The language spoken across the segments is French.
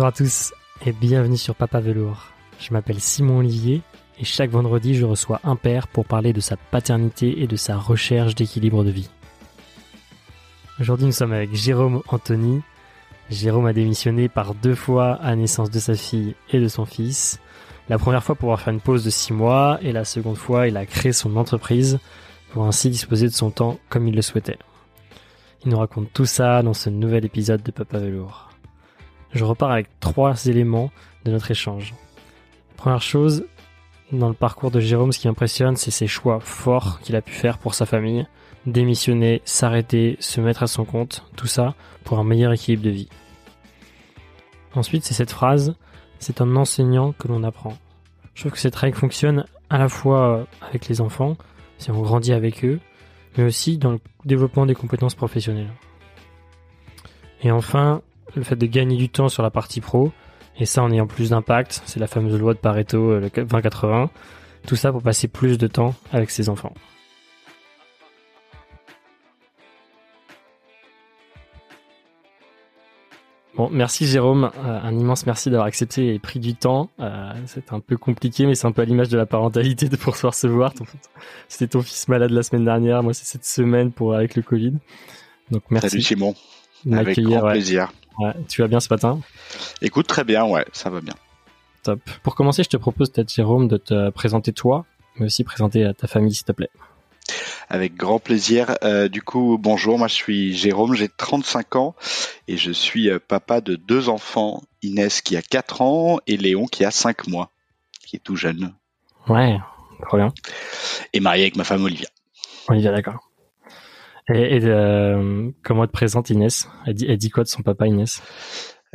Bonjour à tous et bienvenue sur Papa Velours. Je m'appelle Simon Olivier et chaque vendredi je reçois un père pour parler de sa paternité et de sa recherche d'équilibre de vie. Aujourd'hui nous sommes avec Jérôme Anthony. Jérôme a démissionné par deux fois à naissance de sa fille et de son fils. La première fois pour pouvoir faire une pause de six mois et la seconde fois il a créé son entreprise pour ainsi disposer de son temps comme il le souhaitait. Il nous raconte tout ça dans ce nouvel épisode de Papa Velours je repars avec trois éléments de notre échange. Première chose, dans le parcours de Jérôme, ce qui impressionne, c'est ses choix forts qu'il a pu faire pour sa famille. Démissionner, s'arrêter, se mettre à son compte, tout ça pour un meilleur équilibre de vie. Ensuite, c'est cette phrase, c'est un enseignant que l'on apprend. Je trouve que cette règle fonctionne à la fois avec les enfants, si on grandit avec eux, mais aussi dans le développement des compétences professionnelles. Et enfin, le fait de gagner du temps sur la partie pro, et ça en ayant plus d'impact, c'est la fameuse loi de Pareto, euh, le 20-80, tout ça pour passer plus de temps avec ses enfants. Bon, merci Jérôme, euh, un immense merci d'avoir accepté et pris du temps. Euh, c'est un peu compliqué, mais c'est un peu à l'image de la parentalité de pour se recevoir. C'était ton fils malade la semaine dernière, moi c'est cette semaine pour avec le Covid. Donc merci. Salut Simon, avec grand plaisir tu vas bien ce matin Écoute, très bien, ouais, ça va bien. Top. Pour commencer, je te propose peut-être, Jérôme, de te présenter toi, mais aussi présenter ta famille, s'il te plaît. Avec grand plaisir. Euh, du coup, bonjour, moi je suis Jérôme, j'ai 35 ans et je suis euh, papa de deux enfants, Inès qui a 4 ans et Léon qui a 5 mois, qui est tout jeune. Ouais, trop bien. Et marié avec ma femme Olivia. Olivia, d'accord. Et, euh, comment elle te présente Inès? Elle dit, elle dit quoi de son papa Inès?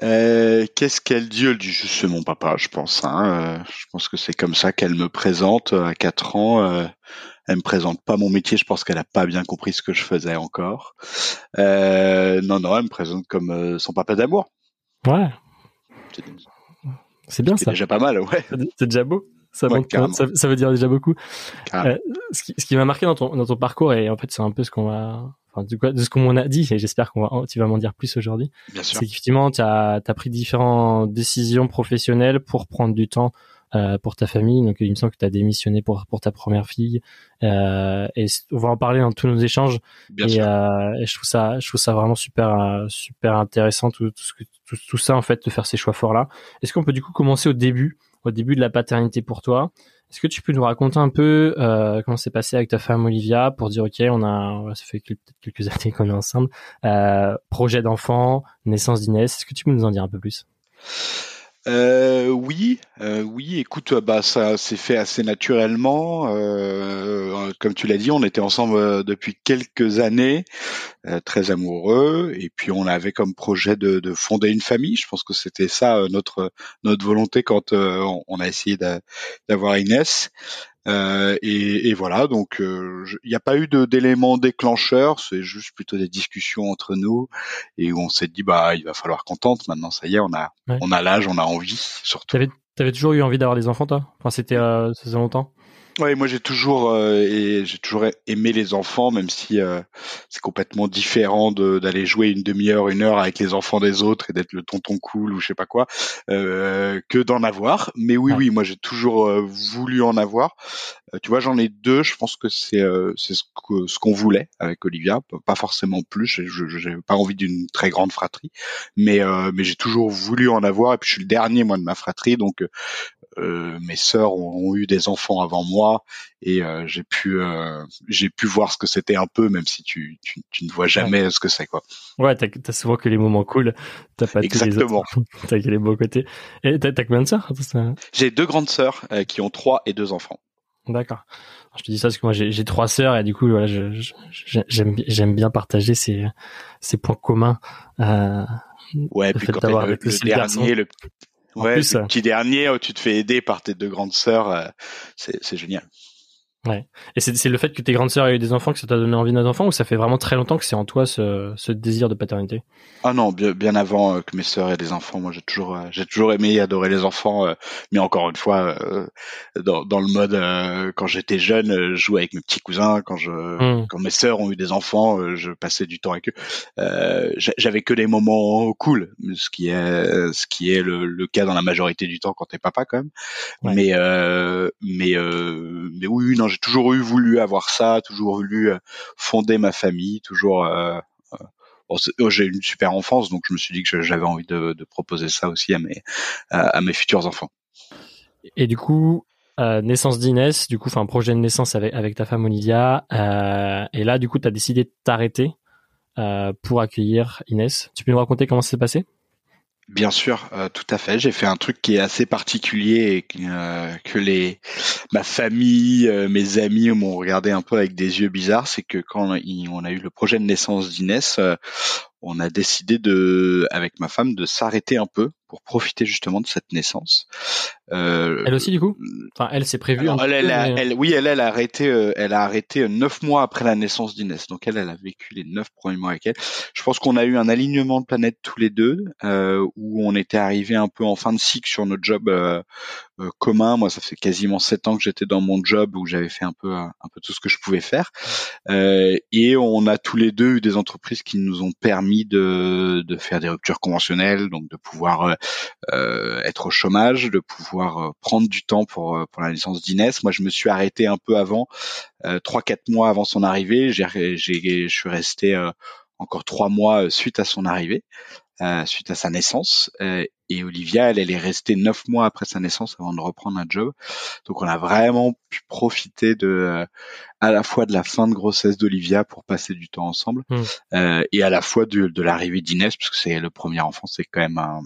Euh, Qu'est-ce qu'elle dit? Elle dit juste c'est mon papa, je pense. Hein. Euh, je pense que c'est comme ça qu'elle me présente à 4 ans. Elle me présente pas mon métier. Je pense qu'elle a pas bien compris ce que je faisais encore. Euh, non, non, elle me présente comme son papa d'amour. Ouais. C'est bien ça. C'est déjà pas mal, ouais. C'est déjà beau. Ça, ça, veut dire déjà beaucoup. Euh, ce qui, ce qui m'a marqué dans ton, dans ton parcours, et en fait c'est un peu ce qu'on va, enfin, de, quoi, de ce qu'on a dit, et j'espère qu'on va, tu vas m'en dire plus aujourd'hui. C'est qu'effectivement, tu as, as pris différentes décisions professionnelles pour prendre du temps euh, pour ta famille. Donc, il me semble que tu as démissionné pour, pour ta première fille. Euh, et on va en parler dans tous nos échanges. Bien et, euh, et, je trouve ça, je trouve ça vraiment super, euh, super intéressant tout, tout, ce que, tout, tout ça en fait de faire ces choix forts là. Est-ce qu'on peut du coup commencer au début au début de la paternité pour toi. Est-ce que tu peux nous raconter un peu euh, comment c'est passé avec ta femme Olivia pour dire ok on a ça fait peut-être quelques années qu'on est ensemble euh, projet d'enfant naissance d'Inès est-ce que tu peux nous en dire un peu plus? Euh, oui, euh, oui. Écoute, bah ça s'est fait assez naturellement. Euh, comme tu l'as dit, on était ensemble euh, depuis quelques années, euh, très amoureux, et puis on avait comme projet de, de fonder une famille. Je pense que c'était ça notre notre volonté quand on a essayé d'avoir Inès. Euh, et, et, voilà, donc euh, il n'y a pas eu d'éléments déclencheurs, c'est juste plutôt des discussions entre nous et où on s'est dit bah il va falloir qu'on tente. Maintenant, ça y est, on a on a l'âge, on a envie surtout. T'avais avais toujours eu envie d'avoir des enfants, toi? Enfin, c'était euh, ça faisait longtemps. Oui, moi j'ai toujours euh, et j'ai toujours aimé les enfants, même si euh, c'est complètement différent d'aller jouer une demi-heure, une heure avec les enfants des autres et d'être le tonton cool ou je sais pas quoi, euh, que d'en avoir. Mais oui, oui, moi j'ai toujours voulu en avoir. tu vois, j'en ai deux. Je pense que c'est c'est ce qu'on ce voulait avec Olivia, pas forcément plus. Je n'ai pas envie d'une très grande fratrie, mais mais j'ai toujours voulu en avoir. Et puis je suis le dernier moi de ma fratrie, donc euh, mes sœurs ont, eu des enfants avant moi et euh, j'ai pu euh, j'ai pu voir ce que c'était un peu même si tu, tu, tu ne vois jamais ce que c'est quoi. Ouais, t'as as souvent que les moments cool, t'as pas Exactement. t'as que les beaux côtés. Et t'as combien de sœurs J'ai deux grandes sœurs qui ont trois et deux enfants. D'accord. Je te dis ça parce que moi j'ai trois sœurs et du coup voilà, j'aime j'aime bien partager ces ces points communs. Euh, ouais, puis quand le, le dernier, le, Ouais, le petit dernier, tu te fais aider par tes deux grandes sœurs, euh, c'est génial. Ouais. Et c'est le fait que tes grandes sœurs aient eu des enfants que ça t'a donné envie d'un enfant ou ça fait vraiment très longtemps que c'est en toi ce, ce, désir de paternité? Ah non, bien, bien avant euh, que mes sœurs aient des enfants. Moi, j'ai toujours, euh, j'ai toujours aimé et adoré les enfants. Euh, mais encore une fois, dans, dans, le mode quand j'étais jeune, je jouais avec mes petits cousins. Quand je, hmm. quand mes sœurs ont eu des enfants, je passais du temps avec eux. J'avais que des moments cool, ce qui est, ce qui est le, le cas dans la majorité du temps quand t'es papa quand même. Mais, mais, mais oui, non j'ai toujours eu voulu avoir ça, toujours voulu euh, fonder ma famille, toujours. Euh, euh, oh, j'ai une super enfance, donc je me suis dit que j'avais envie de, proposer ça aussi à mes futurs enfants. Et du coup, naissance d'Inès, du coup, enfin projet de naissance avec ta femme Olivia, et là, du coup, tu as décidé de t'arrêter pour accueillir Inès. Tu peux nous raconter comment ça s'est passé? Bien sûr, euh, tout à fait. J'ai fait un truc qui est assez particulier et euh, que les ma famille, euh, mes amis m'ont regardé un peu avec des yeux bizarres. C'est que quand on a eu le projet de naissance d'Inès, on a décidé de, avec ma femme, de s'arrêter un peu pour profiter justement de cette naissance. Euh, elle aussi du coup? Enfin, elle s'est prévue. Elle, elle, elle, oui, elle, elle a arrêté, euh, elle a arrêté euh, neuf mois après la naissance d'Inès. Donc elle, elle a vécu les neuf premiers mois avec elle. Je pense qu'on a eu un alignement de planètes tous les deux, euh, où on était arrivé un peu en fin de cycle sur notre job euh, commun. Moi, ça fait quasiment sept ans que j'étais dans mon job où j'avais fait un peu, un peu tout ce que je pouvais faire. et on a tous les deux eu des entreprises qui nous ont permis de, de faire des ruptures conventionnelles, donc de pouvoir euh, être au chômage, de pouvoir euh, prendre du temps pour euh, pour la naissance d'Inès. Moi, je me suis arrêté un peu avant, trois quatre mois avant son arrivée. J'ai, j'ai, je suis resté encore trois mois suite à son arrivée. Euh, suite à sa naissance. Euh, et Olivia, elle, elle est restée neuf mois après sa naissance avant de reprendre un job. Donc on a vraiment pu profiter de à la fois de la fin de grossesse d'Olivia pour passer du temps ensemble hmm. euh, et à la fois de, de l'arrivée d'Inès puisque c'est le premier enfant, c'est quand même un,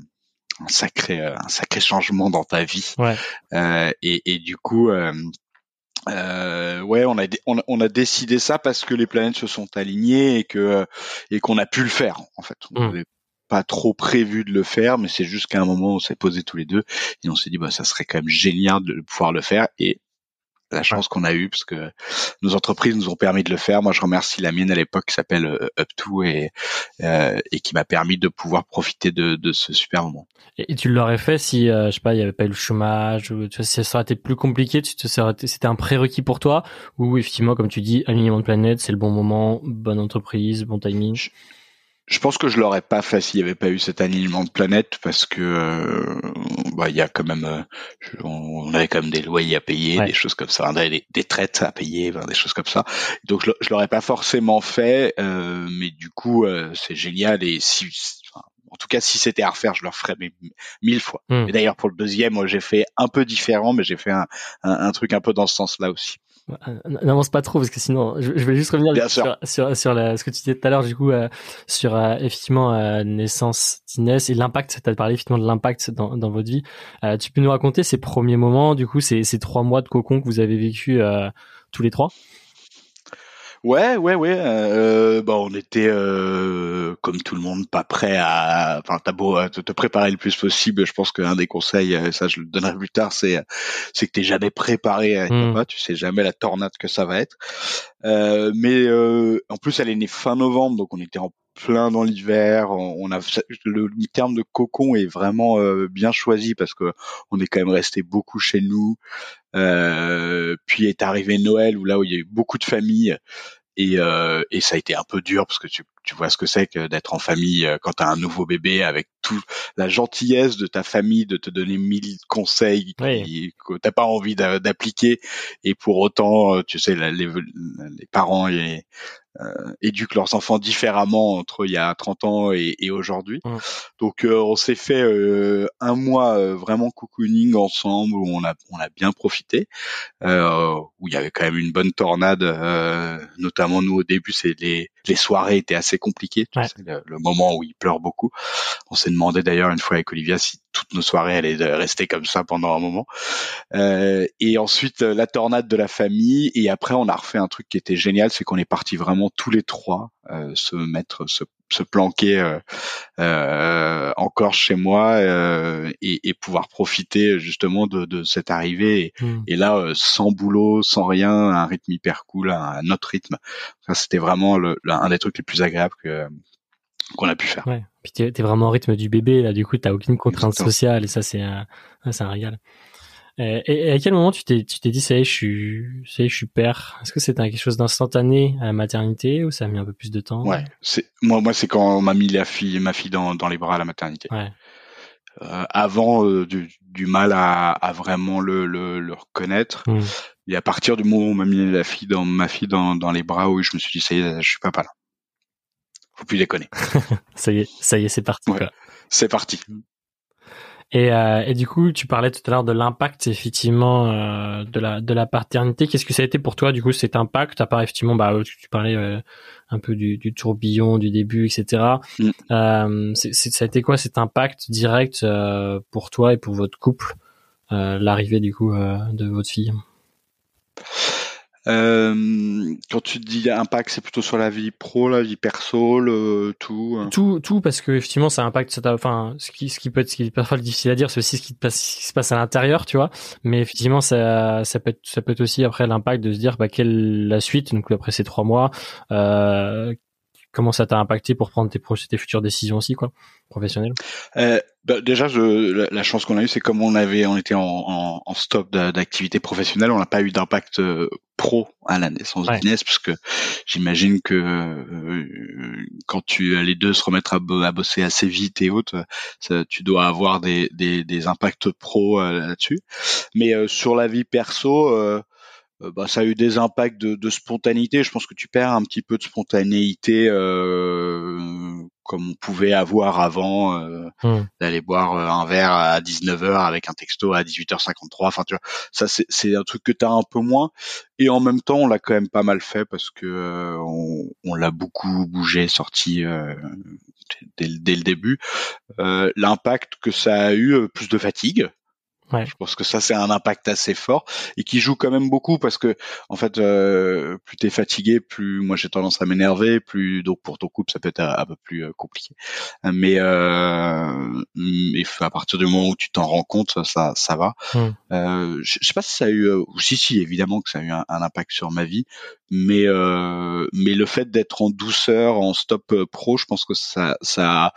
un sacré un sacré changement dans ta vie. Ouais. Euh, et, et, du coup, euh, euh, ouais, on a, on, on, a décidé ça parce que les planètes se sont alignées et que et qu'on a pu le faire en fait. On hmm. avait pas trop prévu de le faire, mais c'est juste qu'à un moment on s'est posé tous les deux et on s'est dit bah ça serait quand même génial de pouvoir le faire et la chance qu'on a eue parce que nos entreprises nous ont permis de le faire. Moi, je remercie la mienne à l'époque qui s'appelle euh, Up2 et, euh, et qui m'a permis de pouvoir profiter de, de ce super moment. Et, tu l'aurais fait si, euh, je sais pas, il y avait pas eu le chômage ou tu vois, si ça aurait été plus compliqué, tu te c'était un prérequis pour toi? Ou effectivement, comme tu dis, alignement de planète, c'est le bon moment, bonne entreprise, bon timing? Je pense que je l'aurais pas fait s'il n'y avait pas eu cet alignement de planète parce que euh, bah, il y a quand même euh, on avait quand même des loyers à payer, des choses comme ça, des, des traites à payer, des choses comme ça. Donc je, je l'aurais pas forcément fait, euh, mais du coup c'est génial et si en tout cas, si c'était à refaire, je le referais mille fois. Hmm. Et d'ailleurs, pour le deuxième, moi, j'ai fait un peu différent, mais j'ai fait un, un, un, truc un peu dans ce sens-là aussi. Euh, n'avance pas trop parce que sinon je, vais juste revenir sur, sur, sur ce que tu disais tout à l'heure du coup euh, sur euh, effectivement naissance d'Inès et l'impact. Tu as parlé effectivement de l'impact dans, dans votre vie. Tu peux nous raconter ces premiers moments du coup ces, ces trois mois de cocon que vous avez vécu tous les trois? Ouais, ouais, ouais. Euh, bah, on était euh, comme tout le monde pas prêt à. Enfin, t'as beau te, te, préparer le plus possible. Je pense qu'un des conseils, euh, ça je le donnerai plus tard, c'est c'est que t'es jamais préparé à être mmh. papa. Tu sais jamais la tornade que ça va être. Euh, mais euh, en plus, elle est née fin novembre, donc on était en plein dans l'hiver. On a le terme de cocon est vraiment euh, bien choisi parce que on est quand même resté beaucoup chez nous. Euh, puis est arrivé Noël où là où il y a eu beaucoup de familles et, euh, et ça a été un peu dur parce que tu, tu vois ce que c'est que d'être en famille euh, quand tu as un nouveau bébé avec toute la gentillesse de ta famille de te donner mille conseils que t'as pas envie d'appliquer. Et pour autant euh, tu sais les, les parents et éduquent leurs enfants différemment entre il y a 30 ans et, et aujourd'hui. Donc euh, on s'est fait euh, un mois euh, vraiment cocooning ensemble où on a on a bien profité, où il y avait quand même une bonne tornade, notamment nous au début c'est les les soirées étaient assez compliquées, tu sais, le, le, moment où il pleure beaucoup. On s'est demandé d'ailleurs une fois avec Olivia si toutes nos soirées allaient rester comme ça pendant un moment. Euh, et ensuite la tornade de la famille et après on a refait un truc qui était génial, c'est qu'on est parti vraiment tous les trois euh, se mettre, se se planquer euh, euh, encore chez moi euh, et, et, pouvoir profiter justement de, de cette arrivée. Et, hmm. et là, euh, sans boulot, sans rien, un rythme hyper cool, un, un autre rythme. Ça, c'était vraiment le, un des trucs les plus agréables que qu'on a pu faire. Ouais. Puis t'es es vraiment au rythme du bébé là. Du coup, t'as aucune contrainte sociale et ça, c'est c'est un régal. Et, à quel moment tu t'es tu t'es dit ça y est je suis ça y est je suis père? Est-ce que c'était quelque chose d'instantané à la maternité ou ça a mis un peu plus de temps? Ouais, c'est moi moi c'est quand on m'a mis la fille ma fille dans dans les bras à la maternité. Ouais. Euh, avant euh, du, du, mal à, à vraiment le, le, le reconnaître. Mmh. Et à partir du moment où on m'a mis la fille dans ma fille dans, dans les bras, où je me suis dit ça y est, je suis papa là. Faut plus déconner. ça y est, ça y est, c'est parti. Ouais, c'est parti. Et, euh, et, du coup, tu parlais tout à l'heure de l'impact effectivement euh, de la de la paternité. Qu'est-ce que ça a été pour toi du coup cet impact À part effectivement, bah tu, parlais euh, un peu du, du, tourbillon du début, etc. Mm. Ça a été quoi cet impact direct pour toi et pour votre couple l'arrivée du coup de votre fille? Euh, quand tu dis impact, c'est plutôt sur la vie pro, la vie perso, le tout. Hein. Tout, tout, parce que effectivement, ça impacte. Enfin, ce qui, ce qui peut être, ce qui est parfois difficile à dire, c'est aussi ce qui, passe, ce qui se passe à l'intérieur, tu vois. Mais effectivement, ça, ça peut être, ça peut être aussi après l'impact de se dire, bah, quelle la suite. Donc après ces trois mois, euh, comment ça t'a impacté pour prendre tes, tes futures décisions aussi, quoi, professionnelles? Euh, bah, Déjà, je, la, chance qu'on a eue, c'est comme on avait, on était en, en, en stop d'activité professionnelle, on n'a pas eu d'impact euh, pro à la naissance ouais. d'Inès, parce que j'imagine que euh, quand tu les deux se remettre à, bosser assez vite et autres, ça, tu dois avoir des, des, des impacts pro euh, là-dessus. Mais euh, sur la vie perso, euh, bah, ça a eu des impacts de, de, spontanéité. Je pense que tu perds un petit peu de spontanéité euh, comme on pouvait avoir avant euh, hmm. d'aller boire euh, un verre à 19h avec un texto à 18h53. Enfin, tu vois, ça c'est un truc que tu as un peu moins. Et en même temps, on l'a quand même pas mal fait parce que euh, on, on l'a beaucoup bougé, sorti dès, dès, le début. L'impact que ça a eu, plus de fatigue Ouais. Je pense que ça c'est un impact assez fort et qui joue quand même beaucoup parce que en fait euh, plus t'es fatigué, plus moi j'ai tendance à m'énerver, plus donc pour ton couple ça peut être un, peu plus euh, compliqué. Mais euh, mais à partir du moment où tu t'en rends compte, ça ça va. Mm. Euh, je, sais pas si ça a eu euh, si si évidemment que ça a eu un, impact sur ma vie, mais euh, mais le fait d'être en douceur, en stop pro, je pense que ça ça a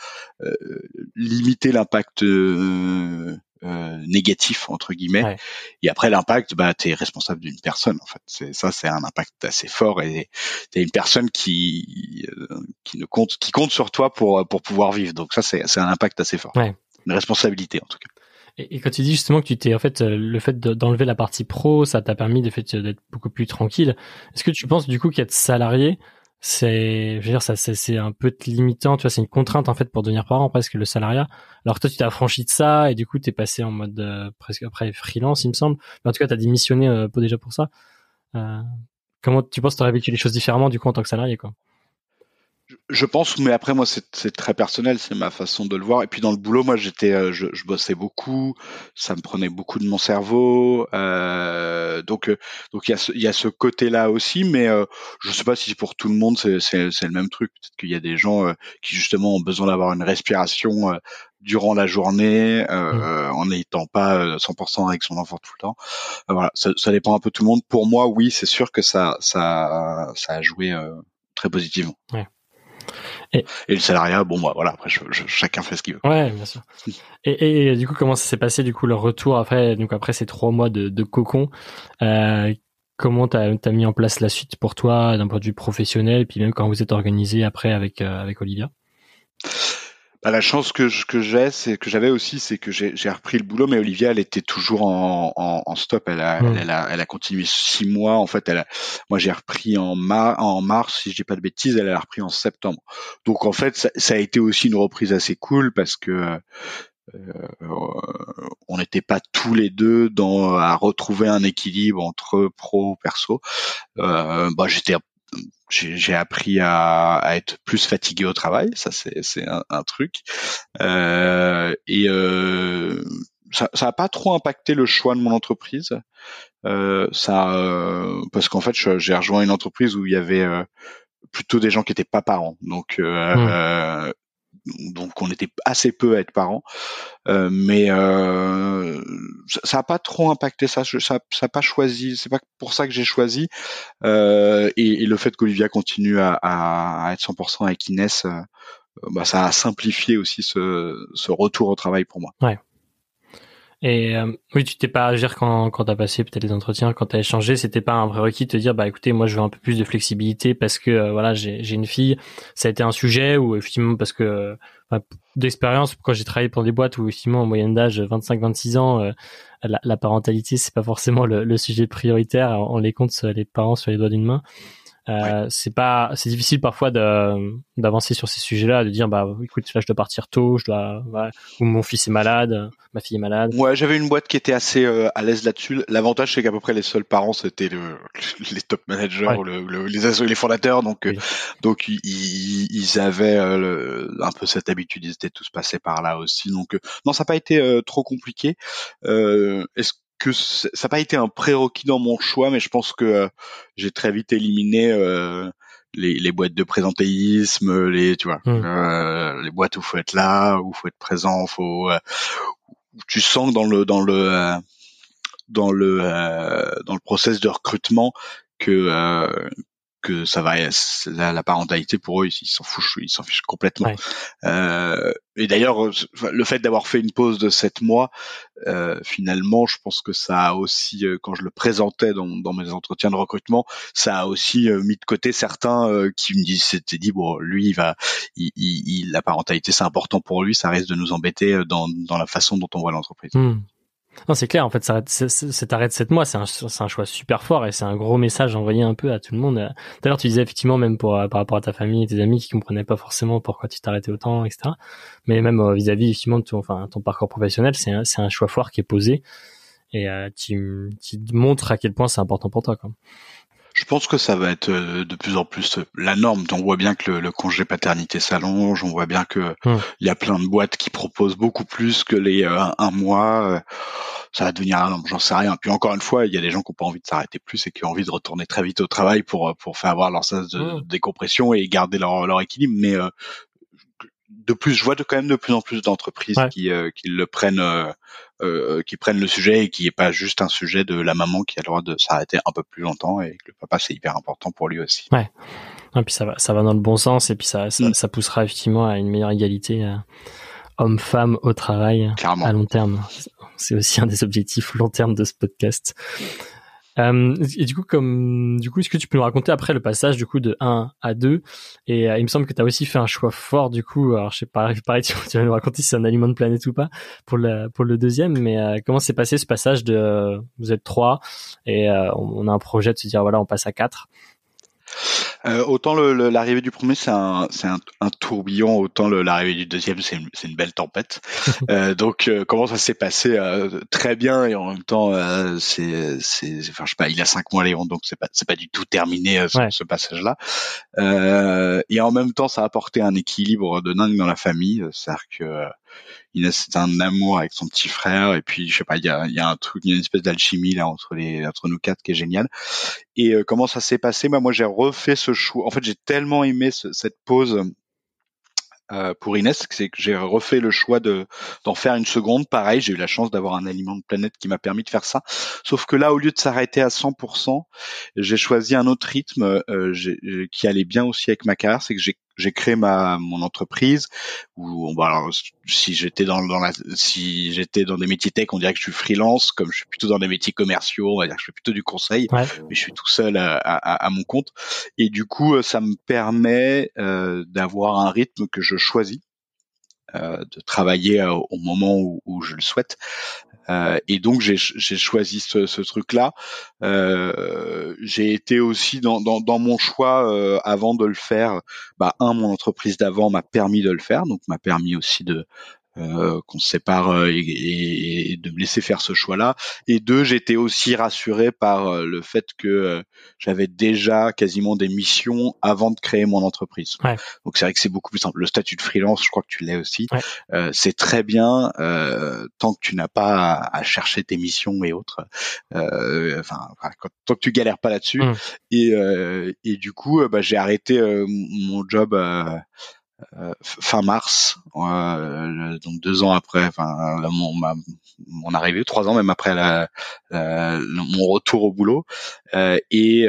limité l'impact euh, négatif entre guillemets. Et après l'impact, bah t'es responsable d'une personne en fait. C'est ça, c'est un impact assez fort et t'es une personne qui euh, qui ne compte qui compte sur toi pour pour pouvoir vivre. Donc ça c'est c'est un impact assez fort. Ouais. Une responsabilité en tout cas. Et, quand tu dis justement que tu t'es en fait euh, le fait d'enlever la partie pro, ça t'a permis de fait d'être beaucoup plus tranquille. Est-ce que tu penses du coup qu'être salarié c'est je veux dire ça c'est un peu limitant tu vois c'est une contrainte en fait pour devenir parent presque le salariat. Alors toi tu t'es affranchi de ça et du coup t'es passé en mode euh, presque après freelance il me semble. En tout cas t'as démissionné euh, déjà pour ça. Euh, comment tu penses t'aurais vécu les choses différemment du coup en tant que salarié quoi? Je pense, mais après moi c'est très personnel, c'est ma façon de le voir. Et puis dans le boulot, moi j'étais, euh, je, je, bossais beaucoup, ça me prenait beaucoup de mon cerveau, euh, donc euh, donc il y a ce, ce côté-là aussi, mais euh, je sais pas si pour tout le monde c'est le même truc. Peut-être qu'il y a des gens euh, qui justement ont besoin d'avoir une respiration durant la journée, mmh. en n'étant pas 100% avec son enfant tout le temps. voilà, ça, ça, dépend un peu de tout le monde. Pour moi, oui, c'est sûr que ça ça ça a joué très positivement. Ouais. Et, le salariat, bon, bah, voilà, après, chacun fait ce qu'il veut. Ouais, bien sûr. Et, et, du coup, comment ça s'est passé, du coup, le retour après, donc après ces trois mois de, de cocon, euh, comment t'as as mis en place la suite pour toi d'un point de vue professionnel, puis même quand vous êtes organisé après avec, euh, avec Olivia? Bah, la chance que que j'ai, c'est que j'avais aussi, c'est que j'ai repris le boulot, mais Olivia, elle était toujours en, en, en stop. Elle a, elle, a, elle a continué six mois. En fait, elle a, moi, j'ai repris en, en mars, si je dis pas de bêtises, elle a repris en septembre. Donc, en fait, ça, ça a été aussi une reprise assez cool parce que euh, on n'était pas tous les deux dans à retrouver un équilibre entre pro perso. Euh, bah, j'étais j'ai appris à, à, être plus fatigué au travail, ça c'est un, un, truc. Euh, et euh, ça n'a pas trop impacté le choix de mon entreprise. Euh, ça, euh, parce qu'en fait, j'ai rejoint une entreprise où il y avait euh, plutôt des gens qui étaient pas parents. Donc mmh. Donc on était assez peu à être parents, mais ça n'a pas trop impacté ça. Ça n'a pas choisi. C'est pas pour ça que j'ai choisi. Et, et, le fait qu'Olivia continue à, à, être 100% avec Inès, bah, ça a simplifié aussi ce, ce retour au travail pour moi. Ouais. Et euh, oui, tu t'es pas à agir quand quand t'as passé peut-être les entretiens, quand t'as échangé, c'était pas un prérequis de te dire bah écoutez, moi je veux un peu plus de flexibilité parce que euh, voilà j'ai une fille. Ça a été un sujet ou effectivement parce que bah, d'expérience quand j'ai travaillé pour des boîtes où effectivement en moyenne d'âge 25-26 ans, euh, la, la, parentalité c'est pas forcément le, le, sujet prioritaire. On les compte les parents sur les doigts d'une main. Euh, C'est pas, c'est difficile parfois d'avancer sur ces sujets-là, de dire bah écoute là je dois partir tôt, je dois, ou mon fils est malade, ma fille est malade. Ouais, j'avais une boîte qui était assez euh, à l'aise là-dessus. L'avantage c'est qu'à peu près les seuls parents c'était le, les top managers ou le, les, les fondateurs, donc euh, donc ils, ils avaient euh, un peu cette habitude, ils étaient tous passés par là aussi. Donc non, ça n'a pas été trop compliqué. Est-ce que ça n'a pas été un prérequis dans mon choix, mais je pense que euh, j'ai très vite éliminé euh, les, les, boîtes de présentéisme, les tu vois, mmh. euh, les boîtes où faut être là, où faut être présent, faut tu sens que dans le dans le dans le dans le process de recrutement que que ça va la, la parentalité pour eux ils s'en fichent ils s'en fichent complètement. Euh, et d'ailleurs le fait d'avoir fait une pause de sept mois euh, finalement je pense que ça a aussi euh, quand je le présentais dans, dans mes entretiens de recrutement ça a aussi euh, mis de côté certains euh, qui me disent c'était dit bon lui il va il, il, la parentalité c'est important pour lui ça risque de nous embêter dans, dans la façon dont on voit l'entreprise. Mmh. Non, c'est clair. En fait, cet arrêt de 7 mois, c'est un, choix super fort et c'est un gros message envoyé un peu à tout le monde. D'ailleurs, tu disais effectivement même par rapport à ta famille et tes amis qui comprenaient pas forcément pourquoi tu t'arrêtais autant, etc. Mais même euh, vis-à-vis effectivement de ton, enfin, ton parcours professionnel, c'est un, choix fort qui est posé et euh, tu montres à quel point c'est important pour toi. Je pense que ça va être euh, de plus en plus euh, la norme. On voit bien que le, congé paternité s'allonge, on voit bien que hum. il y a plein de boîtes qui proposent beaucoup plus que les euh, un, mois. Ça va devenir un j'en sais rien. Puis encore une fois, il y a des gens qui n'ont pas envie de s'arrêter plus et qui ont envie de retourner très vite au travail pour pour faire avoir leur sens de hum. décompression et garder leur, leur équilibre. Mais de plus, je vois de quand même de plus en plus d'entreprises qui, euh, qui le prennent, euh, euh, qui prennent le sujet et qui est pas juste un sujet de la maman qui a le droit de s'arrêter un peu plus longtemps et que le papa c'est hyper important pour lui aussi. Ouais. Et puis ça va, ça va dans le bon sens et puis ça, ça, mm. poussera effectivement à une meilleure égalité homme-femme au travail à long terme. C'est aussi un des objectifs long terme de ce podcast. Euh, et du coup, comme du coup, est-ce que tu peux nous raconter après le passage du coup de 1 à 2 Et euh, il me semble que tu as aussi fait un choix fort du coup. Alors je sais pas, pareil, tu, vas nous raconter si c'est un aliment de planète ou pas pour le pour le deuxième. Mais euh, comment s'est passé ce passage de vous êtes trois et on, a un projet de se dire voilà on passe à 4 euh, autant l'arrivée du premier c'est un, un, un, tourbillon, autant l'arrivée du deuxième c'est une, une, belle tempête. euh, donc euh, comment ça s'est passé euh, Très bien et en même temps euh, c'est, enfin je sais pas, il a cinq mois Léon, donc c'est pas c'est pas du tout terminé ce, ce passage-là. et en même temps ça a apporté un équilibre de dingue dans la famille, c'est-à-dire que c'est un amour avec son petit frère et puis je sais pas il y a, y a un truc il y a une espèce d'alchimie là entre les entre nous quatre qui est génial et euh, comment ça s'est passé? Bah, moi j'ai refait ce choix en fait j'ai tellement aimé cette pause euh, pour Inès, c'est que j'ai refait le choix de d'en faire une seconde. Pareil, j'ai eu la chance d'avoir un aliment de planète qui m'a permis de faire ça. Sauf que là, au lieu de s'arrêter à 100%, j'ai choisi un autre rythme euh, qui allait bien aussi avec ma carrière, c'est que j'ai j'ai créé ma mon entreprise où bah alors, si j'étais dans, dans la si j'étais dans des métiers tech on dirait que je suis freelance comme je suis plutôt dans des métiers commerciaux on va dire que je fais plutôt du conseil mais je suis tout seul à, à, à, mon compte. Et du coup ça me permet euh, d'avoir un rythme que je choisis euh, de travailler euh, au moment où, où, je le souhaite euh, et donc j'ai choisi ce, ce truc-là. Euh, j'ai été aussi dans, dans, dans mon choix euh, avant de le faire. Bah, un, mon entreprise d'avant m'a permis de le faire, donc m'a permis aussi de euh, qu'on se sépare euh, et, de me laisser faire ce choix-là. Et deux, j'étais aussi rassuré par euh, le fait que j'avais déjà quasiment des missions avant de créer mon entreprise. Donc c'est vrai que c'est beaucoup plus simple. Le statut de freelance, je crois que tu l'as aussi. c'est très bien tant que tu n'as pas à, chercher tes missions et autres. Enfin, tant que tu galères pas là-dessus. Mmh. Et, et du coup, bah, j'ai arrêté mon job. Euh, fin mars, euh, donc deux ans après, enfin mon, mon arrivée, trois ans même après la, mon retour au boulot, euh, et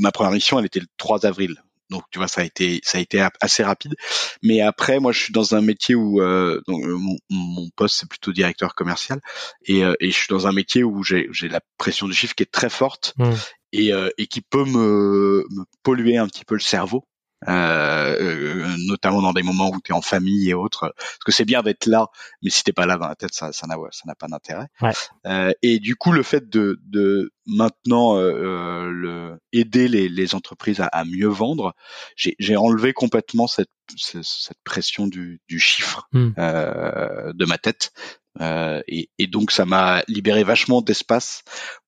ma première mission, elle était le 3 avril. Donc tu vois, ça a été ça a été assez rapide. Mais après, moi, je suis dans un métier où donc, mon, poste c'est plutôt directeur commercial, et, et, je suis dans un métier où j'ai la pression du chiffre qui est très forte. Mmh. Et, et, qui peut me, me, polluer un petit peu le cerveau. Euh, euh, notamment dans des moments où tu es en famille et autres. Parce que c'est bien d'être là, mais si t'es pas là dans la tête, ça ça n'a ça n'a pas d'intérêt. Ouais. Euh, et du coup, le fait de, de maintenant euh, le, aider les, les entreprises à, à mieux vendre, j'ai enlevé complètement cette, cette pression du, du chiffre hmm. de ma tête. Et, et, donc, ça m'a libéré vachement d'espace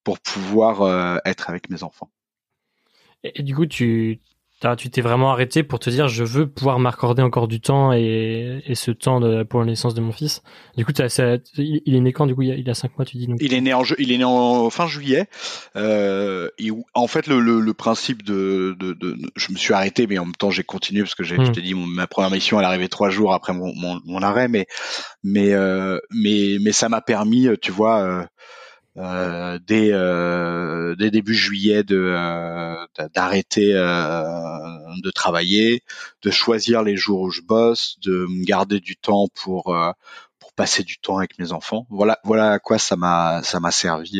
pour pouvoir être avec mes enfants. Et, du coup, tu tu t'es vraiment arrêté pour te dire je veux pouvoir m'accorder encore du temps et, et ce temps de, pour la naissance de mon fils. Du coup, il, est né quand Du coup, il a, il a cinq mois, tu dis. Il est né en il est né en fin juillet. Euh, et en fait, le, le, le principe de, de, de, je me suis arrêté, mais en même temps, j'ai continué parce que j'ai, je hmm. t'ai dit, ma première mission, elle arrivait trois jours après mon, mon, mon arrêt, mais mais euh, mais mais ça m'a permis, tu vois. Euh, dès, euh, dès début juillet de euh, d'arrêter de travailler, de choisir les jours où je bosse, de me garder du temps pour pour passer du temps avec mes enfants. Voilà voilà à quoi ça m'a ça m'a servi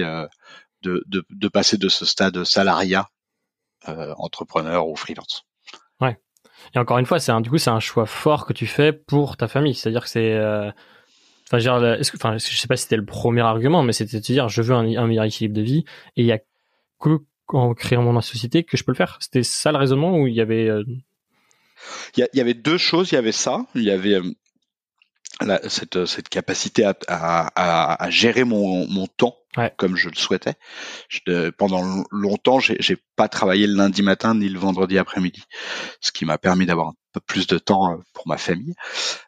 de, de, de passer de ce stade salariat entrepreneur ou freelance. Ouais. Et encore une fois, c'est un, du coup, c'est un choix fort que tu fais pour ta famille. C'est-à-dire que c'est, Enfin, je, est-ce que, enfin, je sais pas si c'était le premier argument, mais c'était de dire je veux un, un, meilleur équilibre de vie et il y a que en créant mon société que je peux le faire. C'était ça le raisonnement où il y avait. Euh, il, y, avait deux choses. Il y avait ça. Il y avait euh, cette, cette capacité à, à, à, gérer mon, mon temps comme je le souhaitais. Je, pendant longtemps, j'ai pas travaillé le lundi matin ni le vendredi après-midi, ce qui m'a permis d'avoir un peu plus de temps euh, pour ma famille.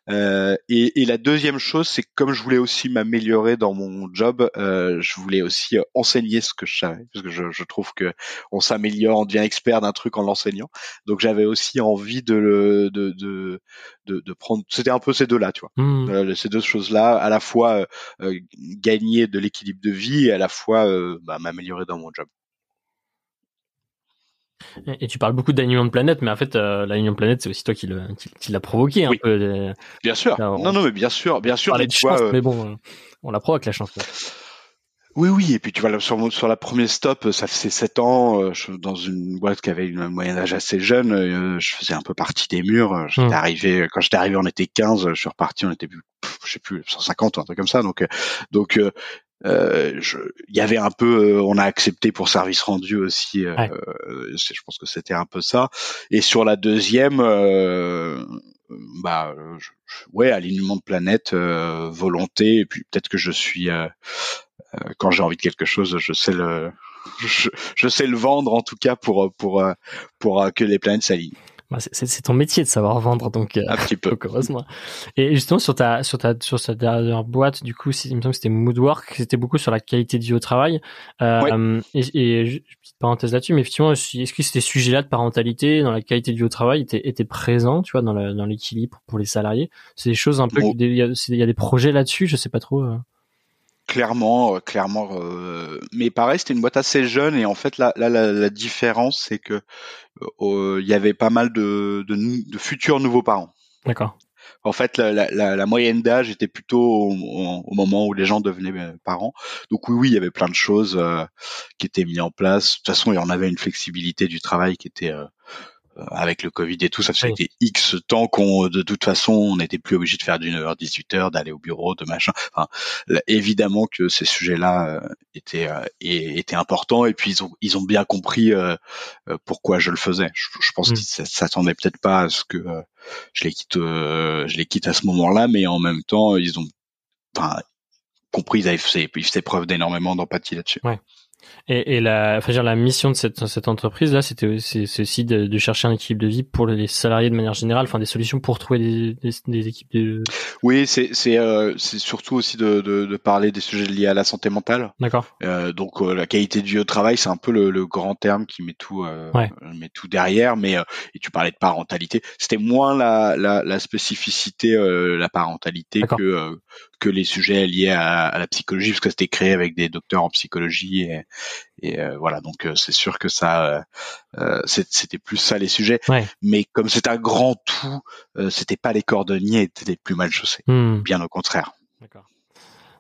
Euh, et, et, la deuxième chose, c'est que comme je voulais aussi m'améliorer dans mon job, euh, je voulais aussi euh, enseigner ce que je savais, parce que je, je trouve que on s'améliore, on devient expert d'un truc en l'enseignant. Donc j'avais aussi envie de, le, de, de, de, de prendre. C'était un peu ces deux-là, tu vois, mmh. euh, ces deux choses-là, à la fois gagner de l'équilibre de vie et à la fois bah, m'améliorer dans mon job. Et, tu parles beaucoup d'alignement de planète, mais en fait, euh, l'alignement de planète, c'est aussi toi qui, le, qui, provoqué un peu. Bien sûr. non, non, mais bien sûr, bien sûr. Mais, euh, mais bon, on la provoque la chance. Oui, oui, et puis tu vois, sur, sur la première stop, ça faisait sept ans, euh, je, dans une boîte qui avait une moyenne d'âge assez jeune, euh, je faisais un peu partie des murs. J'étais hmm. arrivé, quand j'étais arrivé, on était 15, je suis reparti, on était plus, je sais plus, 150 ou un truc comme ça. Donc, donc euh, il y avait un peu, euh, on a accepté pour service rendu aussi. Euh, je pense que c'était un peu ça. Et sur la deuxième, bah, ouais, alignement de planète, volonté, et puis peut-être que je suis, quand j'ai envie de quelque chose, je sais le, je, je, sais le vendre en tout cas pour pour pour que les planètes s'alignent. Bah, c'est ton métier de savoir vendre, donc euh, un petit peu. heureusement. Et justement sur ta sur ta sur cette dernière boîte, du coup, il me semble que c'était Moodwork, c'était beaucoup sur la qualité de vie au travail. Euh, Et, et petite parenthèse là-dessus, mais effectivement, est-ce que ces sujets-là de parentalité dans la qualité de vie au travail étaient, étaient présents, tu vois, dans dans l'équilibre pour les salariés? C'est des choses un peu, il y, a, des projets là-dessus, je sais pas trop. Euh. Clairement, euh, clairement. Euh, mais pareil, c'était une boîte assez jeune et en fait là, là la, différence c'est que euh, il y avait pas mal de, de, futurs nouveaux parents. D'accord. En fait, la, la, la moyenne d'âge était plutôt au, moment où les gens devenaient parents. Donc oui, oui, il y avait plein de choses qui étaient mises en place. De toute façon, il y en avait une flexibilité du travail qui était avec le Covid et tout, ça fait X temps qu'on, de toute façon, on n'était plus obligé de faire d'une heure 18 heures, d'aller au bureau, de machin. Enfin, évidemment que ces sujets-là étaient étaient importants et puis ils ont ils ont bien compris pourquoi je le faisais. Je, pense mmh. qu'ils s'attendaient peut-être pas à ce que je les quitte je les quitte à ce moment-là, mais en même temps, ils ont enfin compris, ils avaient fait, ils faisaient preuve d'énormément d'empathie là-dessus. Ouais. Et, et la, enfin, dire, la mission de cette, cette entreprise là, c'était c'est aussi de, de, chercher un équilibre de vie pour les salariés de manière générale, enfin des solutions pour trouver des, des, des équipes de. Oui, c'est c'est euh, surtout aussi de, de, de, parler des sujets liés à la santé mentale. D'accord. Euh, donc euh, la qualité de vie au travail, c'est un peu le, le, grand terme qui met tout met tout derrière. Mais et tu parlais de parentalité, c'était moins la, la, la spécificité la parentalité que que les sujets liés à, à la psychologie, parce que c'était créé avec des docteurs en psychologie et et euh, voilà, donc euh, c'est sûr que ça, euh, c'était plus ça les sujets. Mais comme c'est un grand tout, c'était pas les cordonniers étaient les plus mal chaussés. Hmm. Bien au contraire. D'accord.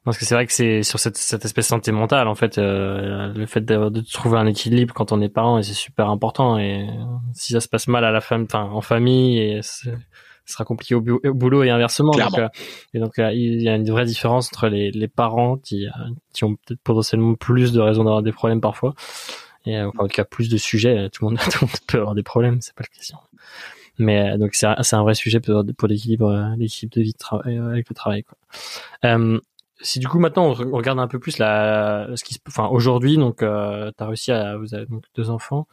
Parce que c'est vrai que c'est sur cette, cette espèce de santé mentale, en fait, le fait de, de, trouver un équilibre quand on est parent, c'est super important. Et si ça se passe mal à la femme, enfin en famille, et ce sera compliqué au, boulot et inversement. Donc, euh, et donc euh, il y a une vraie différence entre les, les parents qui, euh, qui ont peut-être potentiellement plus de raisons d'avoir des problèmes parfois, et enfin, en tout cas plus de sujets. Tout le monde, tout le monde peut avoir des problèmes, c'est pas la question. Mais donc c'est un, vrai sujet pour, pour l'équilibre, l'équilibre de vie de travail avec le travail. Quoi. Euh, si du coup maintenant on regarde un peu plus la, ce qui, enfin aujourd'hui donc euh, tu as réussi à, vous avez donc deux enfants.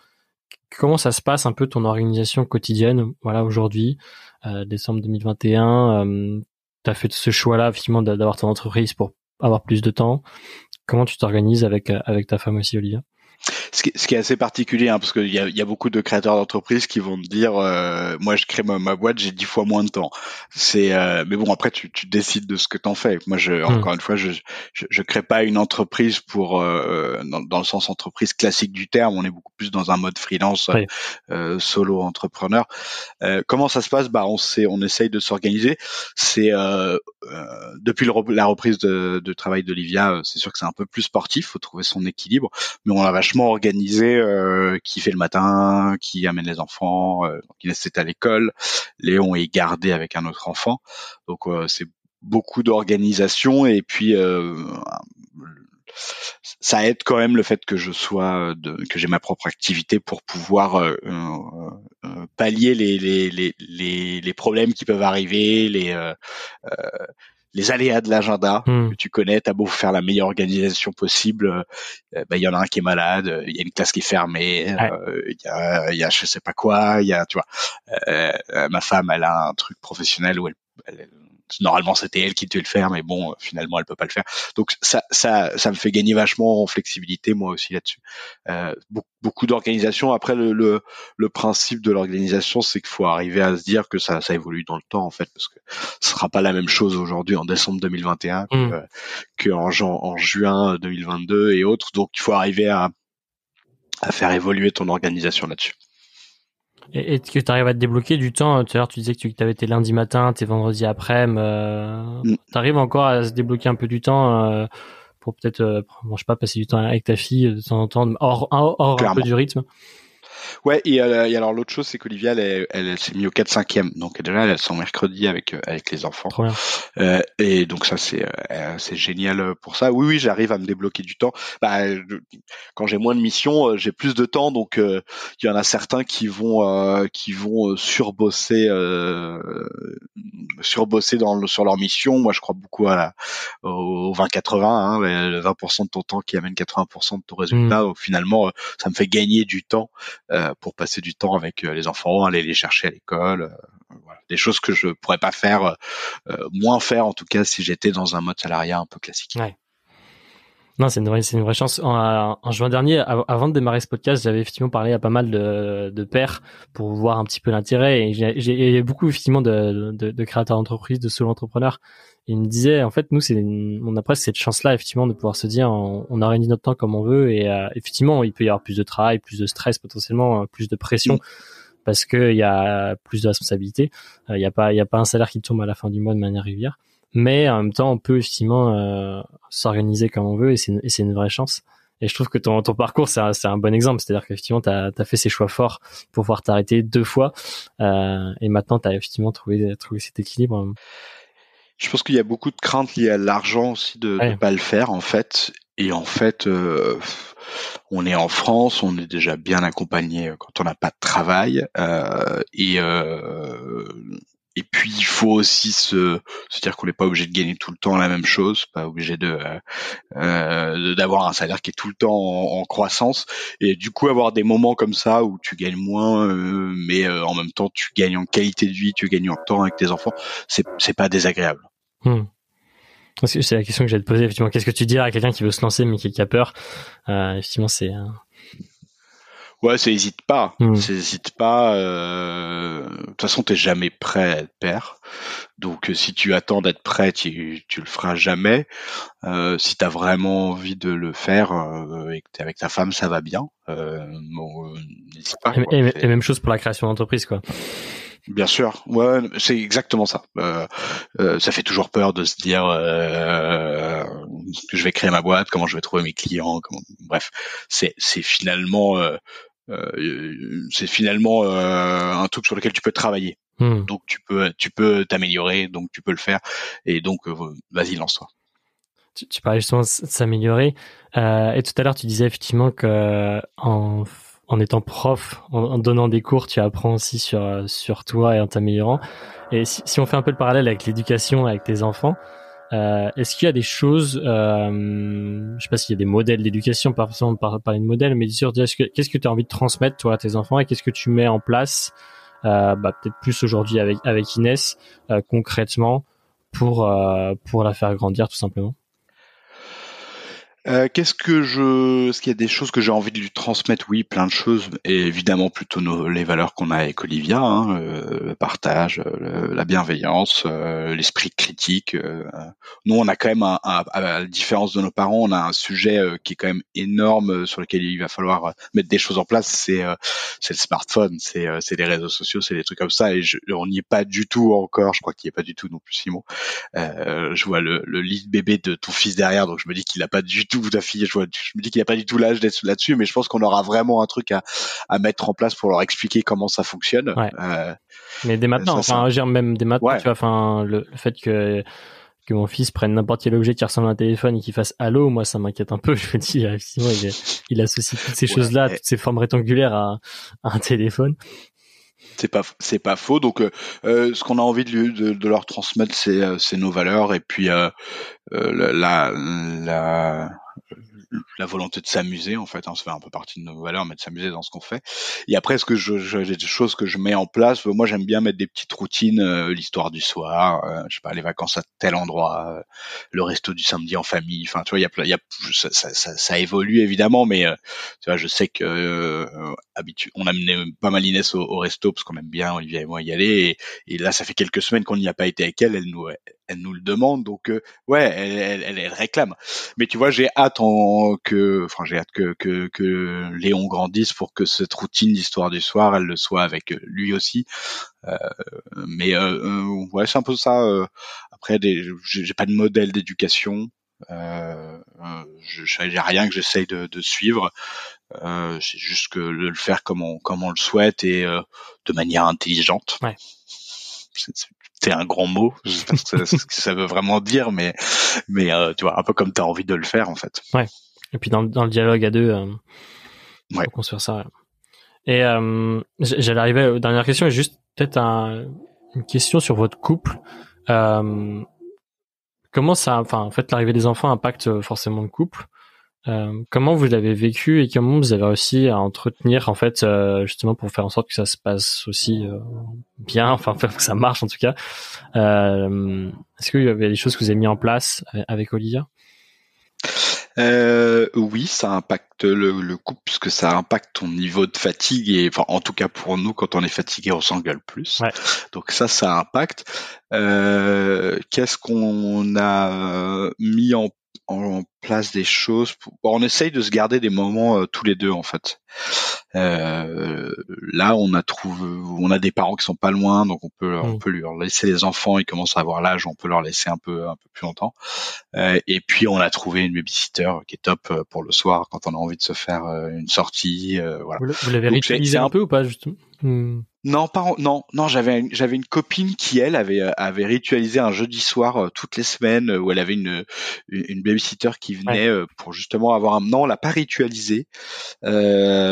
Comment ça se passe un peu ton organisation quotidienne, voilà aujourd'hui? Euh, décembre 2021, euh, tu as fait ce choix-là, effectivement, d'avoir ton entreprise pour avoir plus de temps. Comment tu t'organises avec, euh, avec ta femme aussi, Olivia? Ce qui, ce qui, est assez particulier, hein, parce qu'il y a, y a beaucoup de créateurs d'entreprises qui vont te dire, euh, moi je crée ma, ma boîte, j'ai dix fois moins de temps. C'est, euh, mais bon après tu, tu décides de ce que t'en fais. Moi je, hmm. encore une fois, je, je, je, crée pas une entreprise pour euh, dans, dans, le sens entreprise classique du terme. On est beaucoup plus dans un mode freelance, euh, solo entrepreneur. Euh, comment ça se passe? Bah on sait, on essaye de s'organiser. C'est depuis le, la reprise de, de travail d'Olivia, c'est sûr que c'est un peu plus sportif. Faut trouver son équilibre, mais on a vachement organisé euh, qui fait le matin, qui amène les enfants, euh, laisse à l'école. Léon est gardé avec un autre enfant, donc euh, c'est beaucoup d'organisation et puis euh, ça aide quand même le fait que je sois de, que j'ai ma propre activité pour pouvoir euh, euh, pallier les, les, les, les, les problèmes qui peuvent arriver les les aléas de l'agenda hmm. que tu connais, t'as beau faire la meilleure organisation possible, euh, bah, il y en a un qui est malade, il y a une classe qui est fermée, euh, il y, a, y a je sais pas quoi, il y a tu vois, euh, ma femme elle a un truc professionnel où elle, elle, normalement c'était elle qui devait le faire, mais bon, finalement elle peut pas le faire. Donc ça, ça, ça me fait gagner vachement en flexibilité moi aussi là-dessus. Euh, beaucoup, d'organisation. Après le, le, le, principe de l'organisation, c'est qu'il faut arriver à se dire que ça, ça évolue dans le temps en fait, parce que ce sera pas la même chose aujourd'hui en décembre 2021 que, mm. que en, en juin 2022 et autres. Donc il faut arriver à à faire évoluer ton organisation là-dessus. Et, et que tu arrives à te débloquer du temps, tout à l'heure tu disais que tu avais tes lundis matin, tes vendredis après, euh, mm. tu arrives encore à se débloquer un peu du temps euh, pour peut-être, euh, je sais pas, passer du temps avec ta fille de temps en temps, hors, hors, un peu du rythme Ouais, et, euh, et alors l'autre chose, c'est qu'Olivia, elle, elle, elle s'est mise au 4-5e, donc déjà, elle son mercredi avec euh, avec les enfants. Euh, et donc ça, c'est euh, c'est génial pour ça. Oui, oui, j'arrive à me débloquer du temps. Bah, quand j'ai moins de missions, j'ai plus de temps, donc il y en a certains qui vont qui vont surbosser surbosser dans le, sur leur mission. Moi, je crois beaucoup à la, au 20-80, hein, le 20% de ton temps qui amène 80% de ton résultat. Mmh. Donc finalement, ça me fait gagner du temps euh, pour passer du temps avec euh, les enfants, aller les chercher à l'école, euh, des choses que je pourrais pas faire, moins faire en tout cas si j'étais dans un mode salariat un peu classique. Non, c'est une vraie, chance. En, juin dernier, avant de démarrer ce podcast, j'avais effectivement parlé à pas mal de, de pairs pour voir un petit peu l'intérêt. Et j'ai beaucoup effectivement de, de, créateurs d'entreprise, de solo entrepreneurs il me disait, en fait, nous, c'est, on a presque cette chance-là, effectivement, de pouvoir se dire, on, on organise notre temps comme on veut, et euh, effectivement, il peut y avoir plus de travail, plus de stress, potentiellement, euh, plus de pression, parce que il y a plus de responsabilités. Euh, il n'y a pas, il y a pas un salaire qui tombe à la fin du mois de manière régulière, mais en même temps, on peut effectivement s'organiser comme on veut, et c'est, et c'est une vraie chance. Et je trouve que ton, ton parcours, c'est un, un, bon exemple. C'est-à-dire qu'effectivement, tu as, fait ces choix forts pour pouvoir t'arrêter deux fois. Euh, et maintenant, tu as effectivement trouvé, trouvé cet équilibre. Je pense qu'il y a beaucoup de craintes liées à l'argent aussi de ne pas le faire, en fait. Et en fait, euh, on est en France, on est déjà bien accompagné quand on n'a pas de travail. Euh, et euh, et puis il faut aussi se, se dire qu'on n'est pas obligé de gagner tout le temps la même chose, pas obligé de euh, d'avoir un salaire qui est tout le temps en, croissance. Et du coup avoir des moments comme ça où tu gagnes moins, euh, mais euh, en même temps tu gagnes en qualité de vie, tu gagnes en temps avec tes enfants, c'est pas désagréable. Hmm. C'est la question que j'ai te poser. Effectivement, qu'est-ce que tu dirais à quelqu'un qui veut se lancer mais qui, a peur? Euh, Effectivement, c'est Ouais, c'est hésite pas. Hmm. Hésite pas. Euh... De toute façon, t'es jamais prêt à être père. Donc, euh, si tu attends d'être prêt, tu, tu le feras jamais. Euh, si t'as vraiment envie de le faire euh, et que t'es avec ta femme, ça va bien. Euh, bon, n'hésite pas. Et, même chose pour la création d'entreprise, quoi. Bien sûr, ouais, c'est exactement ça. Euh, euh, ça fait toujours peur de se dire euh, que je vais créer ma boîte, comment je vais trouver mes clients, comment... bref, c'est c'est finalement euh, euh, c'est finalement euh, un truc sur lequel tu peux travailler. Hmm. Donc tu peux tu peux t'améliorer, donc tu peux le faire et donc vas-y lance-toi. Tu, tu, parlais justement de s'améliorer et tout à l'heure tu disais effectivement que en, en étant prof, en, donnant des cours, tu apprends aussi sur sur toi et en t'améliorant. Et si, si, on fait un peu le parallèle avec l'éducation avec tes enfants, euh, Est-ce qu'il y a des choses, euh, je sais pas s'il y a des modèles d'éducation, par exemple par parler de modèles, mais dire qu'est-ce que tu as envie de transmettre toi à tes enfants et qu'est-ce que tu mets en place, euh, bah, peut-être plus aujourd'hui avec avec Inès euh, concrètement pour euh, pour la faire grandir tout simplement? Euh, qu'est-ce que je, est-ce qu'il y a des choses que j'ai envie de lui transmettre? Oui, plein de choses, et évidemment plutôt nos, les valeurs qu'on a avec Olivia, hein, euh, le partage, euh, la bienveillance, l'esprit critique. nous, on a quand même, un, à la différence de nos parents, on a un sujet qui est quand même énorme sur lequel il va falloir mettre des choses en place. C'est, c'est le smartphone, c'est, c'est les réseaux sociaux, c'est des trucs comme ça, et je, on n'y est pas du tout encore. Je crois qu'il n'y est pas du tout non plus, Simon. je vois le, le lit bébé de ton fils derrière, donc je me dis qu'il n'a pas du tout ta fille. Je, je me dis qu'il n'y a pas du tout l'âge d'être là-dessus, mais je pense qu'on aura vraiment un truc à, à mettre en place pour leur expliquer comment ça fonctionne. Euh, mais dès maintenant, ça, enfin, même dès maintenant, tu vois, enfin, le, fait que que mon fils prenne n'importe quel objet qui ressemble à un téléphone et qu'il fasse allô, moi ça m'inquiète un peu. Je me dis effectivement il, il associe toutes ces choses-là, toutes ces formes rectangulaires à, à un téléphone. C'est pas c'est pas faux. Donc euh, euh, ce qu'on a envie de, de, de leur transmettre c'est euh, c'est nos valeurs et puis euh, euh la la la volonté de s'amuser en fait, hein, ça fait un peu partie de nos valeurs, mais de s'amuser dans ce qu'on fait. Et après, ce que je, j'ai des choses que je mets en place. Moi, j'aime bien mettre des petites routines, euh, l'histoire du soir, euh, je sais pas, les vacances à tel endroit, euh, le resto du samedi en famille. Enfin, tu vois, il y a, y a ça, ça, ça, évolue évidemment, mais tu vois, je sais que habitu on a mené pas mal Inès au, resto parce qu'on aime bien Olivier et moi y aller. Et, et là, ça fait quelques semaines qu'on n'y a pas été avec elle. Elle nous, elle nous le demande, donc ouais, elle, elle, elle, réclame. Mais tu vois, j'ai hâte en, que, enfin, j'ai hâte que, que, que Léon grandisse pour que cette routine d'histoire du soir, elle le soit avec lui aussi. Euh, mais euh, ouais, c'est un peu ça. après, j'ai pas de modèle d'éducation. Euh, j'ai rien que j'essaye de, de, suivre. Euh, c'est juste que de le faire comme on, comme on le souhaite et de manière intelligente. Ouais c'est un grand mot, je sais pas ce que ça, veut vraiment dire, mais mais euh, tu vois, un peu comme tu as envie de le faire en fait. Ouais. Et puis dans, dans le dialogue à deux, euh, ouais. faut construire ça. Et euh, j'allais arriver aux dernières questions et juste peut-être un, une question sur votre couple. Euh, comment ça, enfin en fait l'arrivée des enfants impacte forcément le couple. Euh, comment vous l'avez vécu et comment vous avez réussi à entretenir en fait euh, justement pour faire en sorte que ça se passe aussi euh, bien, enfin que ça marche en tout cas. Est-ce qu'il y avait des choses que vous avez mis en place avec Olivia? Oui, ça impacte le, couple puisque ça impacte ton niveau de fatigue et enfin en tout cas pour nous quand on est fatigué on s'engueule plus. Donc ça, ça impacte. Qu'est-ce qu'on a mis en en place des choses. on essaye de se garder des moments tous les deux en fait. Euh, là, on a trouvé, on a des parents qui sont pas loin, donc on peut, on mm. peut leur laisser les enfants. Ils commencent à avoir l'âge, on peut leur laisser un peu, un peu plus longtemps. Euh, et puis, on a trouvé une babysitter qui est top euh, pour le soir quand on a envie de se faire euh, une sortie. voilà. Vous l'avez ritualisé un peu ou pas justement? Hmm. Non, pas non, non. J'avais j'avais une copine qui elle avait avait ritualisé un jeudi soir toutes les semaines où elle avait une une, babysitter qui venait pour justement avoir un. Non, on l'a pas ritualisé. Euh,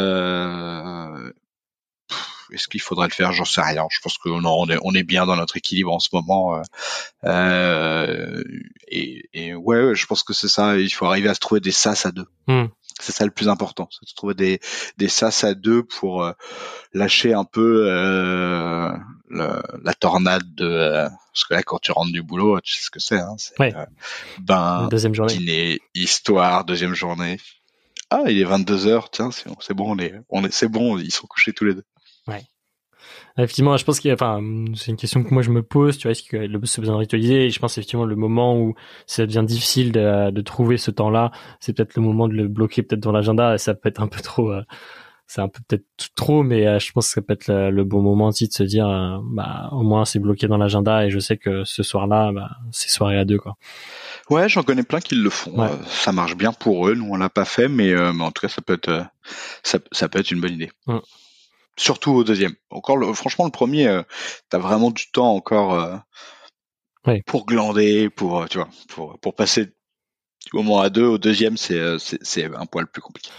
euh, est-ce qu'il faudrait le faire? J'en sais rien. Je pense qu'on on est, on est bien dans notre équilibre en ce moment. Euh, euh, et, ouais, je pense que c'est ça. Il faut arriver à se trouver des sas à deux. Hmm. C'est ça le plus important, c'est de trouver des, des sas à deux pour lâcher un peu la tornade de parce que là quand tu rentres du boulot, tu sais ce que c'est. Hein, c'est ben, deuxième journée. dîner, histoire, deuxième journée. Ah, il est 22 heures. Tiens, c'est bon, on est, on est, c'est bon. Ils sont couchés tous les deux. Ouais. Effectivement, je pense qu'il enfin, c'est une question que moi je me pose, tu vois, est-ce que le besoin de ritualiser, et je pense effectivement le moment où ça devient difficile de, de trouver ce temps-là, c'est peut-être le moment de le bloquer peut-être dans l'agenda, et ça peut être un peu trop, euh, c'est un peu peut-être trop, mais euh, je pense que ça peut être le, bon moment aussi de se dire, euh, bah, au moins c'est bloqué dans l'agenda, et je sais que ce soir-là, bah, c'est soirée à deux, quoi. Ouais, j'en connais plein qui le font. Ça marche bien pour eux. Nous, on l'a pas fait, mais, mais en tout cas, ça peut être ça, ça, peut être une bonne idée. Surtout au deuxième. Encore, le, franchement, le premier, euh, t'as vraiment du temps encore pour glander, pour tu vois, pour pour passer du moment à deux au deuxième, c'est c'est un poil plus compliqué.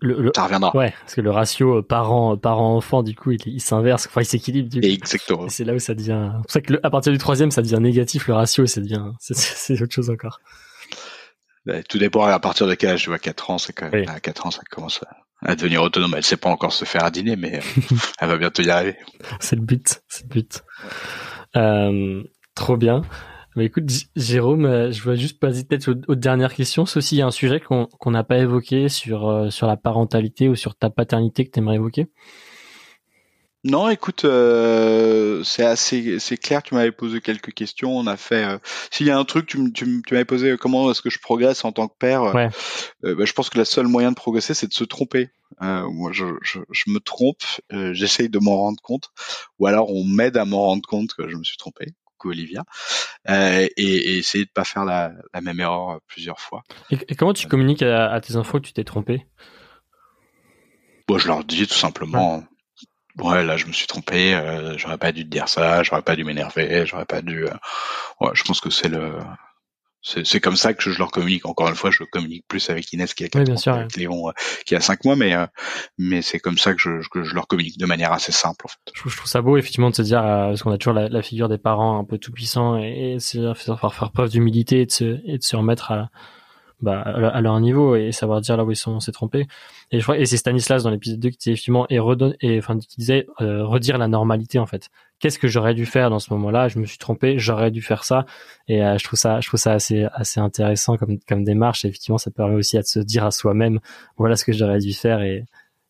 le, ça reviendra. Ouais, parce que le ratio parent parent enfant du coup il, il s'inverse, enfin il s'équilibre. Du Exactement. C'est là où ça devient. C'est pour ça que à partir du troisième ça devient négatif le ratio ça devient c'est autre chose encore. tout dépend à partir de quel âge tu vois 4 ans c'est quand même à 4 ans ça commence à, devenir autonome elle sait pas encore se faire à dîner mais euh, elle va bientôt y arriver c'est le but c'est le but euh, trop bien mais écoute, Jérôme, euh, je voulais juste passer peut-être aux, dernières questions. Ceci, il y a un sujet qu'on n'a pas évoqué sur euh, sur la parentalité ou sur ta paternité que tu aimerais évoquer. Non, écoute, euh, c'est assez, c'est clair. Tu m'avais posé quelques questions. On a fait. S'il y a un truc, tu, tu, tu m'avais posé comment est-ce que je progresse en tant que père. Ouais. Bah, je pense que le seul moyen de progresser, c'est de se tromper. moi, je, je, je, me trompe. J'essaye de m'en rendre compte, ou alors on m'aide à m'en rendre compte que je me suis trompé. Olivia, euh, et, essayer de pas faire la, même erreur euh, plusieurs fois. Et, comment tu communiques à, tes enfants que tu t'es trompé? Bon, je leur dis tout simplement. Ouais. Là je me suis trompé, euh, j'aurais pas dû te dire ça, j'aurais pas dû m'énerver, j'aurais pas dû. Ouais, je pense que c'est le, c'est comme ça que je leur communique. Encore une fois, je communique plus avec Inès qui a 4 mois, avec Léon euh, qui a 5 mois, mais euh, mais c'est comme ça que je, que je leur communique de manière assez simple. En fait. je, trouve ça beau effectivement de se dire euh, parce qu'on a toujours la, la, figure des parents un peu tout puissants et, et c'est faire, faire preuve d'humilité et de se et de se remettre à bah, à leur niveau et savoir dire là où ils sont s'est trompé et je crois et c'est Stanislas dans l'épisode 2 qui disait effectivement et redonne et enfin qui disait redire la normalité en fait qu'est-ce que j'aurais dû faire dans ce moment-là? Je me suis trompé, j'aurais dû faire ça. Et euh, je trouve ça, je trouve ça assez assez intéressant comme comme démarche. Et effectivement, ça permet aussi à se dire à soi-même, voilà ce que j'aurais dû faire et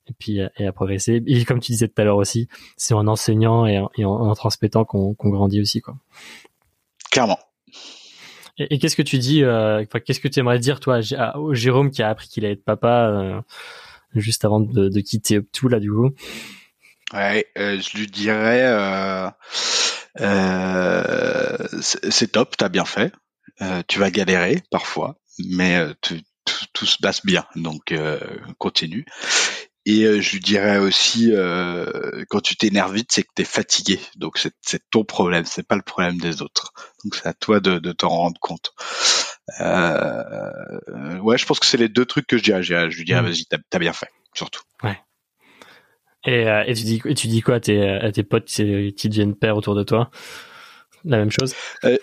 et puis et à progresser. Et comme tu disais tout à l'heure aussi, c'est en enseignant et en, en, transmettant qu'on qu'on grandit aussi quoi. Clairement. Et, qu'est-ce que tu dis euh, Qu'est-ce que tu aimerais dire toi à, Jérôme qui a appris qu'il allait être papa euh, juste avant de, quitter tout là du coup? Ouais, euh, je lui dirais, c'est top, t'as bien fait. tu vas galérer parfois, mais tout, se passe bien, donc continue. Et je lui dirais aussi, quand tu t'énerves vite, c'est que t'es fatigué, donc c'est ton problème, c'est pas le problème des autres. Donc c'est à toi de, de t'en rendre compte. ouais, je pense que c'est les deux trucs que je dirais. Je lui dirais, mmh. vas-y, t'as as bien fait, surtout. Ouais. Et, euh, et, tu dis et tu dis quoi à tes, à tes potes qui, deviennent pères autour de toi? La même chose? Euh,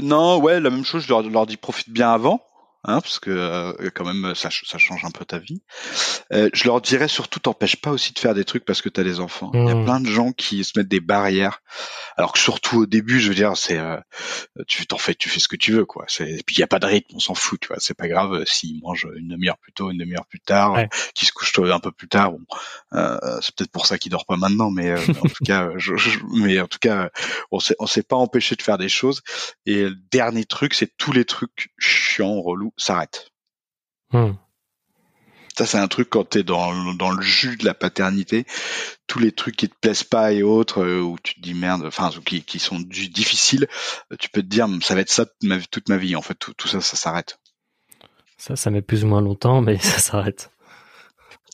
Non, ouais, la même chose. Je leur, leur dis profite bien avant hein, parce que euh, quand même ça, ça, change un peu ta vie. Euh, je leur dirais surtout t'empêche pas aussi de faire des trucs parce que tu as des enfants. Il y a mmh. plein de gens qui se mettent des barrières, alors que surtout au début, je veux dire, c'est euh, tu t'en fais, tu fais ce que tu veux quoi. Et puis il y a pas de rythme, on s'en fout, tu vois. C'est pas grave s'ils mangent une demi-heure plus tôt, une demi-heure plus tard, ouais. qu'ils se couchent un peu plus tard. Bon, c'est peut-être pour ça qu'ils dorment pas maintenant, mais en tout cas, je, mais en tout cas, on s'est on s'est pas empêché de faire des choses. Et le dernier truc, c'est tous les trucs chiants, relous s'arrête. Hmm. Ça, c'est un truc quand t'es dans, dans le jus de la paternité, tous les trucs qui te plaisent pas et autres, euh, où tu te dis merde, enfin, qui, qui sont du, difficiles, euh, tu peux te dire, ça va être ça toute ma, toute ma vie. En fait, tout, tout ça, ça s'arrête. Ça, ça met plus ou moins longtemps, mais ça s'arrête.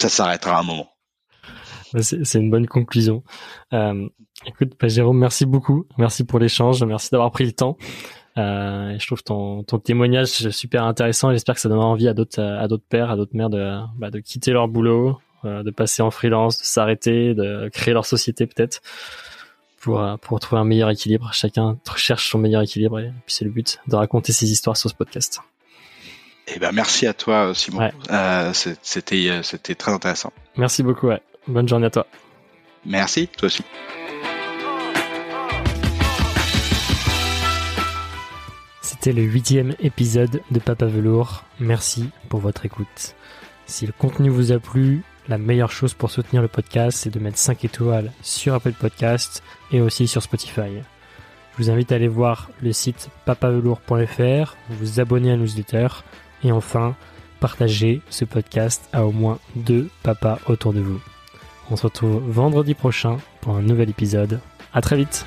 Ça s'arrêtera à un moment. C'est une bonne conclusion. Euh, écoute, bah, Jérôme, merci beaucoup. Merci pour l'échange. Merci d'avoir pris le temps. Euh, je trouve ton, ton témoignage super intéressant. J'espère que ça donnera envie à d'autres à d'autres pères, à d'autres mères de, bah, de quitter leur boulot, euh, de passer en freelance, de s'arrêter, de créer leur société peut-être pour euh, pour trouver un meilleur équilibre. Chacun cherche son meilleur équilibre et puis c'est le but de raconter ces histoires sur ce podcast. Eh ben merci à toi Simon. Euh, c'était c'était très intéressant. Merci beaucoup. Ouais. Bonne journée à toi. Merci toi aussi. C'était le huitième épisode de Papa Velours. Merci pour votre écoute. Si le contenu vous a plu, la meilleure chose pour soutenir le podcast, c'est de mettre 5 étoiles sur Apple Podcast et aussi sur Spotify. Je vous invite à aller voir le site papavelours.fr, vous abonner à la newsletter et enfin, partager ce podcast à au moins deux papas autour de vous. On se retrouve vendredi prochain pour un nouvel épisode. À très vite!